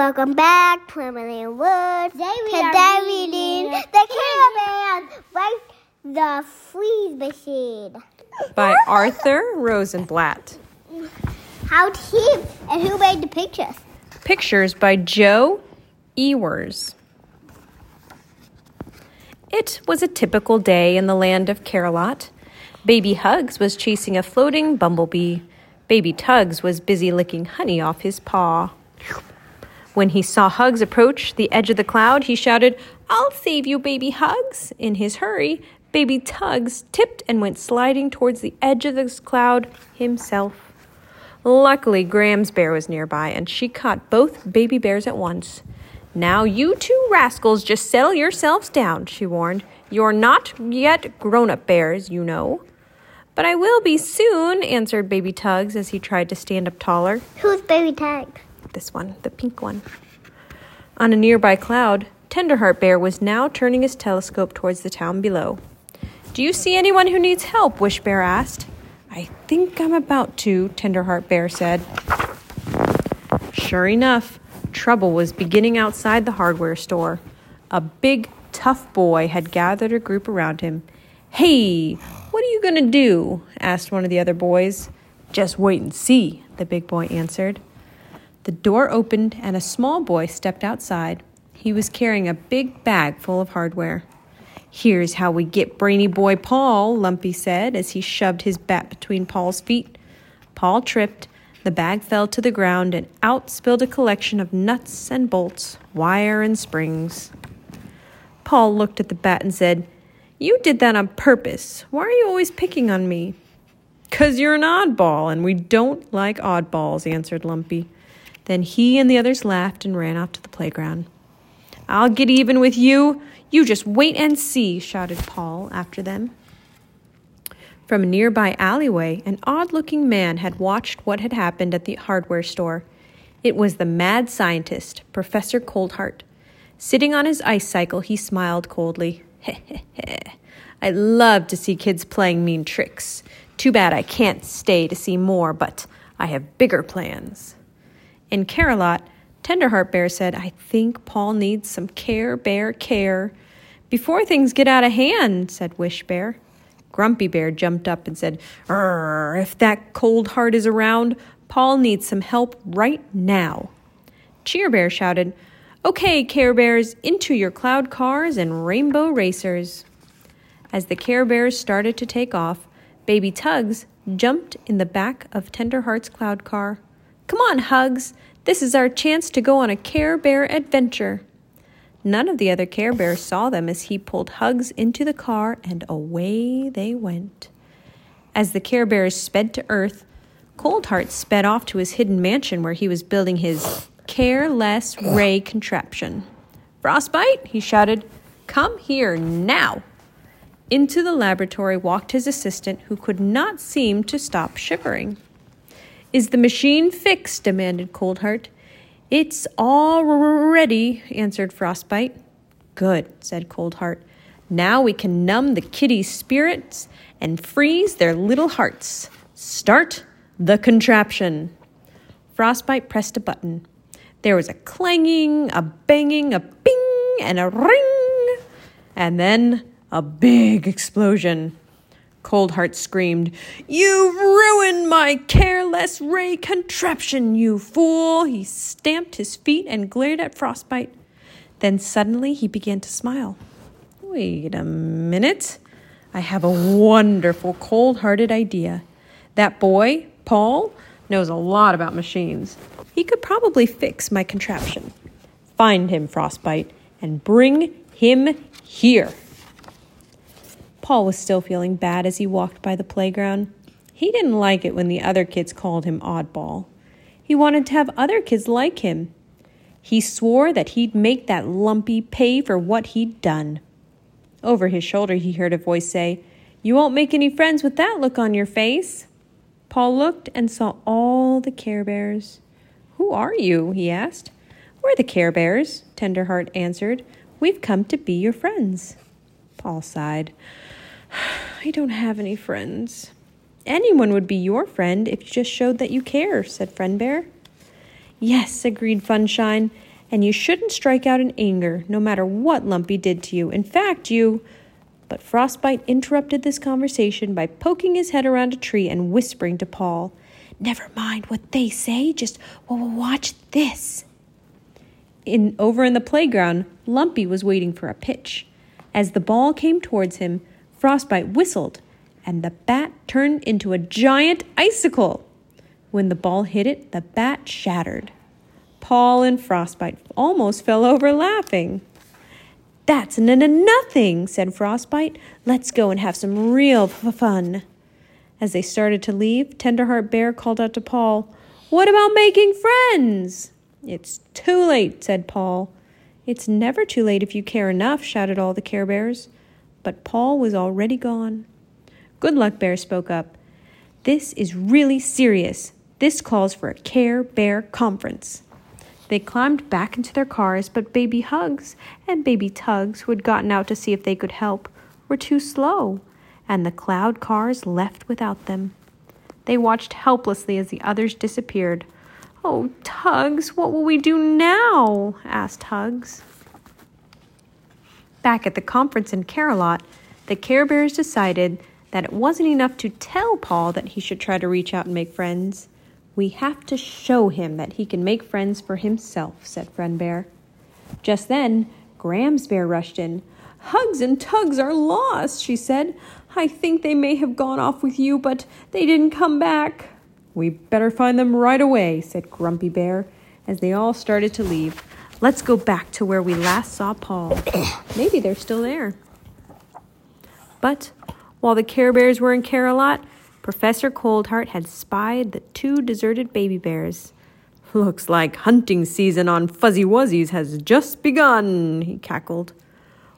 Welcome back to Emily Woods. Today we Today are reading reading The Caravan like the freeze machine. by Arthur Rosenblatt. How deep and who made the pictures? Pictures by Joe Ewers. It was a typical day in the land of Care-a-Lot. Baby Hugs was chasing a floating bumblebee. Baby Tugs was busy licking honey off his paw. When he saw Hugs approach the edge of the cloud, he shouted, I'll save you, Baby Hugs. In his hurry, Baby Tugs tipped and went sliding towards the edge of this cloud himself. Luckily, Grams Bear was nearby, and she caught both baby bears at once. Now, you two rascals, just settle yourselves down, she warned. You're not yet grown up bears, you know. But I will be soon, answered Baby Tugs as he tried to stand up taller. Who's Baby This one, the pink one. On a nearby cloud, Tenderheart Bear was now turning his telescope towards the town below. Do you see anyone who needs help? Wish Bear asked. I think I'm about to, Tenderheart Bear said. Sure enough, trouble was beginning outside the hardware store. A big, tough boy had gathered a group around him. Hey, what are you going to do? asked one of the other boys. Just wait and see, the big boy answered. The door opened and a small boy stepped outside. He was carrying a big bag full of hardware. Here's how we get brainy boy Paul, Lumpy said as he shoved his bat between Paul's feet. Paul tripped, the bag fell to the ground, and out spilled a collection of nuts and bolts, wire and springs. Paul looked at the bat and said, You did that on purpose. Why are you always picking on me? Because you're an oddball, and we don't like oddballs, answered Lumpy. Then he and the others laughed and ran off to the playground. I'll get even with you. You just wait and see, shouted Paul after them. From a nearby alleyway, an odd looking man had watched what had happened at the hardware store. It was the mad scientist, Professor Coldheart. Sitting on his ice cycle, he smiled coldly. I love to see kids playing mean tricks. Too bad I can't stay to see more, but I have bigger plans. In Care-a-Lot, Tenderheart Bear said, I think Paul needs some care, bear, care. Before things get out of hand, said Wish Bear. Grumpy Bear jumped up and said, If that cold heart is around, Paul needs some help right now. Cheer Bear shouted, Okay, Care Bears, into your cloud cars and rainbow racers. As the Care Bears started to take off, Baby Tugs jumped in the back of Tenderheart's cloud car. Come on, Hugs. This is our chance to go on a Care Bear adventure. None of the other Care Bears saw them as he pulled Hugs into the car and away they went. As the Care Bears sped to Earth, Coldheart sped off to his hidden mansion where he was building his careless ray contraption. Frostbite, he shouted, come here now. Into the laboratory walked his assistant, who could not seem to stop shivering. Is the machine fixed? demanded Coldheart. It's all ready, answered Frostbite. Good, said Coldheart. Now we can numb the kitties' spirits and freeze their little hearts. Start the contraption. Frostbite pressed a button. There was a clanging, a banging, a ping, and a ring, and then a big explosion. Coldheart screamed, You've ruined my careless ray contraption, you fool! He stamped his feet and glared at Frostbite. Then suddenly he began to smile. Wait a minute. I have a wonderful, cold hearted idea. That boy, Paul, knows a lot about machines. He could probably fix my contraption. Find him, Frostbite, and bring him here. Paul was still feeling bad as he walked by the playground. He didn't like it when the other kids called him oddball. He wanted to have other kids like him. He swore that he'd make that lumpy pay for what he'd done. Over his shoulder, he heard a voice say, You won't make any friends with that look on your face. Paul looked and saw all the Care Bears. Who are you? he asked. We're the Care Bears, Tenderheart answered. We've come to be your friends. Paul sighed. I don't have any friends. Anyone would be your friend if you just showed that you care, said Friend Bear. Yes, agreed Funshine. And you shouldn't strike out in anger, no matter what Lumpy did to you. In fact, you. But Frostbite interrupted this conversation by poking his head around a tree and whispering to Paul, Never mind what they say, just watch this. In, over in the playground, Lumpy was waiting for a pitch. As the ball came towards him, Frostbite whistled, and the bat turned into a giant icicle. When the ball hit it, the bat shattered. Paul and Frostbite almost fell over laughing. That's n- n- nothing, said Frostbite. Let's go and have some real f- fun. As they started to leave, Tenderheart Bear called out to Paul, What about making friends? It's too late, said Paul. It's never too late if you care enough, shouted all the Care Bears. But Paul was already gone. Good Luck Bear spoke up. This is really serious. This calls for a Care Bear conference. They climbed back into their cars, but Baby Hugs and Baby Tugs, who had gotten out to see if they could help, were too slow, and the cloud cars left without them. They watched helplessly as the others disappeared. Oh, Tugs, what will we do now? asked Hugs. Back at the conference in Care-a-Lot, the Care Bears decided that it wasn't enough to tell Paul that he should try to reach out and make friends. We have to show him that he can make friends for himself, said Friend Bear. Just then, Grams Bear rushed in. Hugs and Tugs are lost, she said. I think they may have gone off with you, but they didn't come back. We better find them right away, said Grumpy Bear, as they all started to leave. Let's go back to where we last saw Paul. Maybe they're still there. But while the Care Bears were in Care-a-Lot, Professor Coldheart had spied the two deserted baby bears. Looks like hunting season on Fuzzy Wuzzies has just begun, he cackled.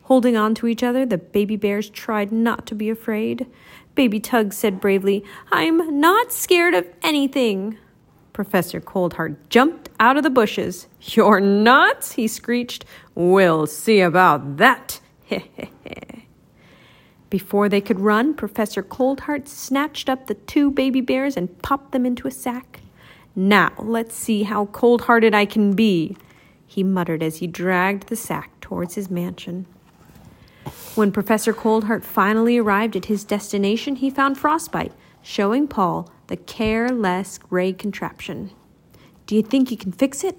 Holding on to each other, the baby bears tried not to be afraid. Baby Tug said bravely, I'm not scared of anything. Professor Coldheart jumped out of the bushes. You're nuts, he screeched. We'll see about that. Before they could run, Professor Coldheart snatched up the two baby bears and popped them into a sack. Now, let's see how cold hearted I can be, he muttered as he dragged the sack towards his mansion. When Professor Coldheart finally arrived at his destination, he found Frostbite, showing Paul the careless ray contraption. Do you think you can fix it?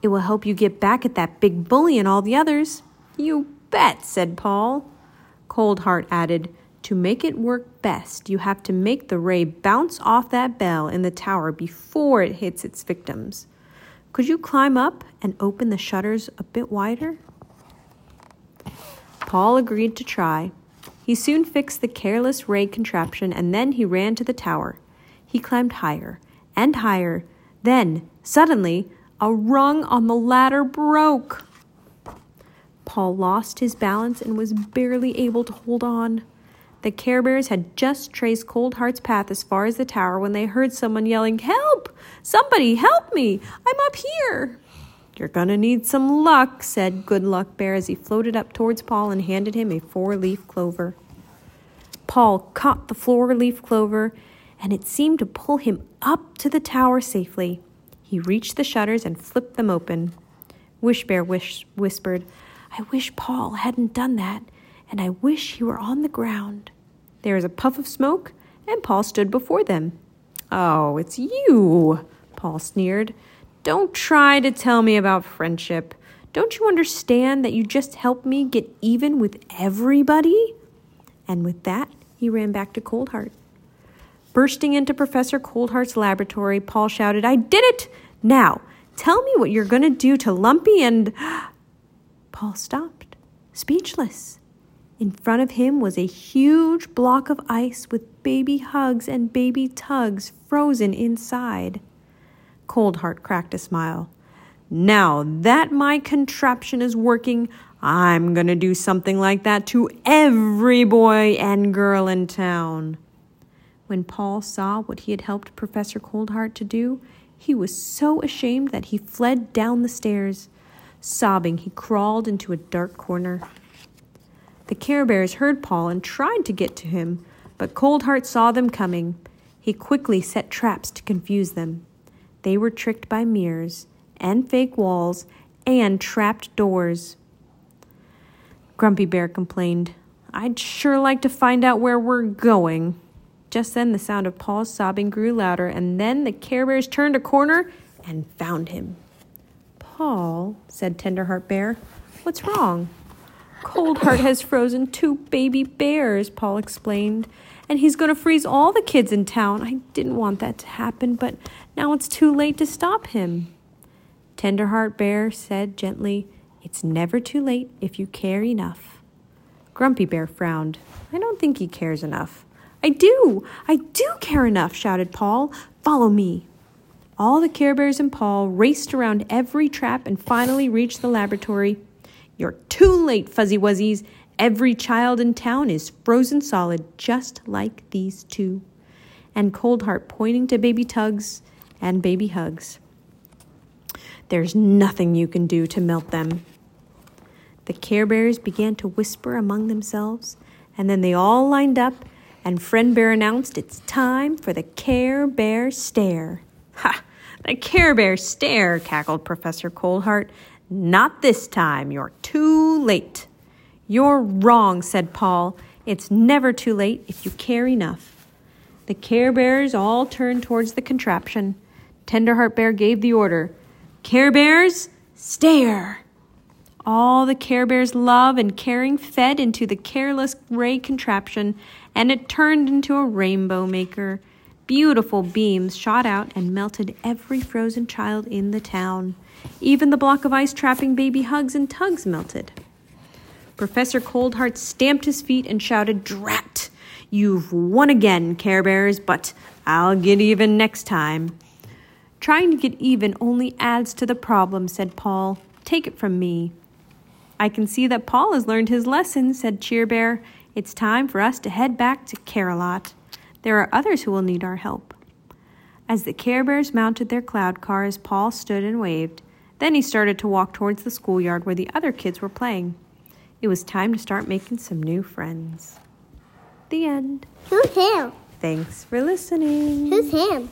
It will help you get back at that big bully and all the others. You bet, said Paul. Coldheart added, To make it work best, you have to make the ray bounce off that bell in the tower before it hits its victims. Could you climb up and open the shutters a bit wider? Paul agreed to try. He soon fixed the careless ray contraption and then he ran to the tower. He climbed higher and higher. Then, suddenly, a rung on the ladder broke. Paul lost his balance and was barely able to hold on. The Care Bears had just traced Coldheart's path as far as the tower when they heard someone yelling, Help! Somebody help me! I'm up here! You're gonna need some luck, said Good Luck Bear as he floated up towards Paul and handed him a four leaf clover. Paul caught the four leaf clover, and it seemed to pull him up to the tower safely. He reached the shutters and flipped them open. Wish Bear wish- whispered, I wish Paul hadn't done that, and I wish he were on the ground. There was a puff of smoke, and Paul stood before them. Oh, it's you, Paul sneered. Don't try to tell me about friendship. Don't you understand that you just helped me get even with everybody? And with that, he ran back to Coldheart. Bursting into Professor Coldheart's laboratory, Paul shouted, I did it! Now, tell me what you're going to do to Lumpy and. Paul stopped, speechless. In front of him was a huge block of ice with baby hugs and baby tugs frozen inside. Coldheart cracked a smile. Now that my contraption is working, I'm going to do something like that to every boy and girl in town. When Paul saw what he had helped Professor Coldheart to do, he was so ashamed that he fled down the stairs. Sobbing, he crawled into a dark corner. The Care Bears heard Paul and tried to get to him, but Coldheart saw them coming. He quickly set traps to confuse them. They were tricked by mirrors and fake walls and trapped doors. Grumpy Bear complained, I'd sure like to find out where we're going. Just then, the sound of Paul's sobbing grew louder, and then the Care Bears turned a corner and found him. Paul, said Tenderheart Bear, what's wrong? Cold Heart has frozen two baby bears, Paul explained, and he's going to freeze all the kids in town. I didn't want that to happen, but now it's too late to stop him. Tenderheart Bear said gently, It's never too late if you care enough. Grumpy Bear frowned. I don't think he cares enough. I do! I do care enough, shouted Paul. Follow me. All the Care Bears and Paul raced around every trap and finally reached the laboratory. You're too late, Fuzzy Wuzzies. Every child in town is frozen solid, just like these two. And Cold Heart pointing to baby tugs and baby hugs. There's nothing you can do to melt them. The Care Bears began to whisper among themselves, and then they all lined up, and Friend Bear announced it's time for the Care Bear Stare. Ha! The Care Bear Stare, cackled Professor Coldheart. Not this time. You're too late. You're wrong, said Paul. It's never too late if you care enough. The Care Bears all turned towards the contraption. Tenderheart Bear gave the order Care Bears, stare! All the Care Bears' love and caring fed into the careless ray contraption, and it turned into a rainbow maker. Beautiful beams shot out and melted every frozen child in the town. Even the block of ice trapping baby hugs and tugs melted. Professor Coldheart stamped his feet and shouted, Drat! You've won again, Care Bears, but I'll get even next time. Trying to get even only adds to the problem, said Paul. Take it from me. I can see that Paul has learned his lesson, said Cheer Bear. It's time for us to head back to Care-a-Lot. There are others who will need our help. As the Care Bears mounted their cloud cars, Paul stood and waved. Then he started to walk towards the schoolyard where the other kids were playing. It was time to start making some new friends. The end. Who's him? Thanks for listening. Who's him?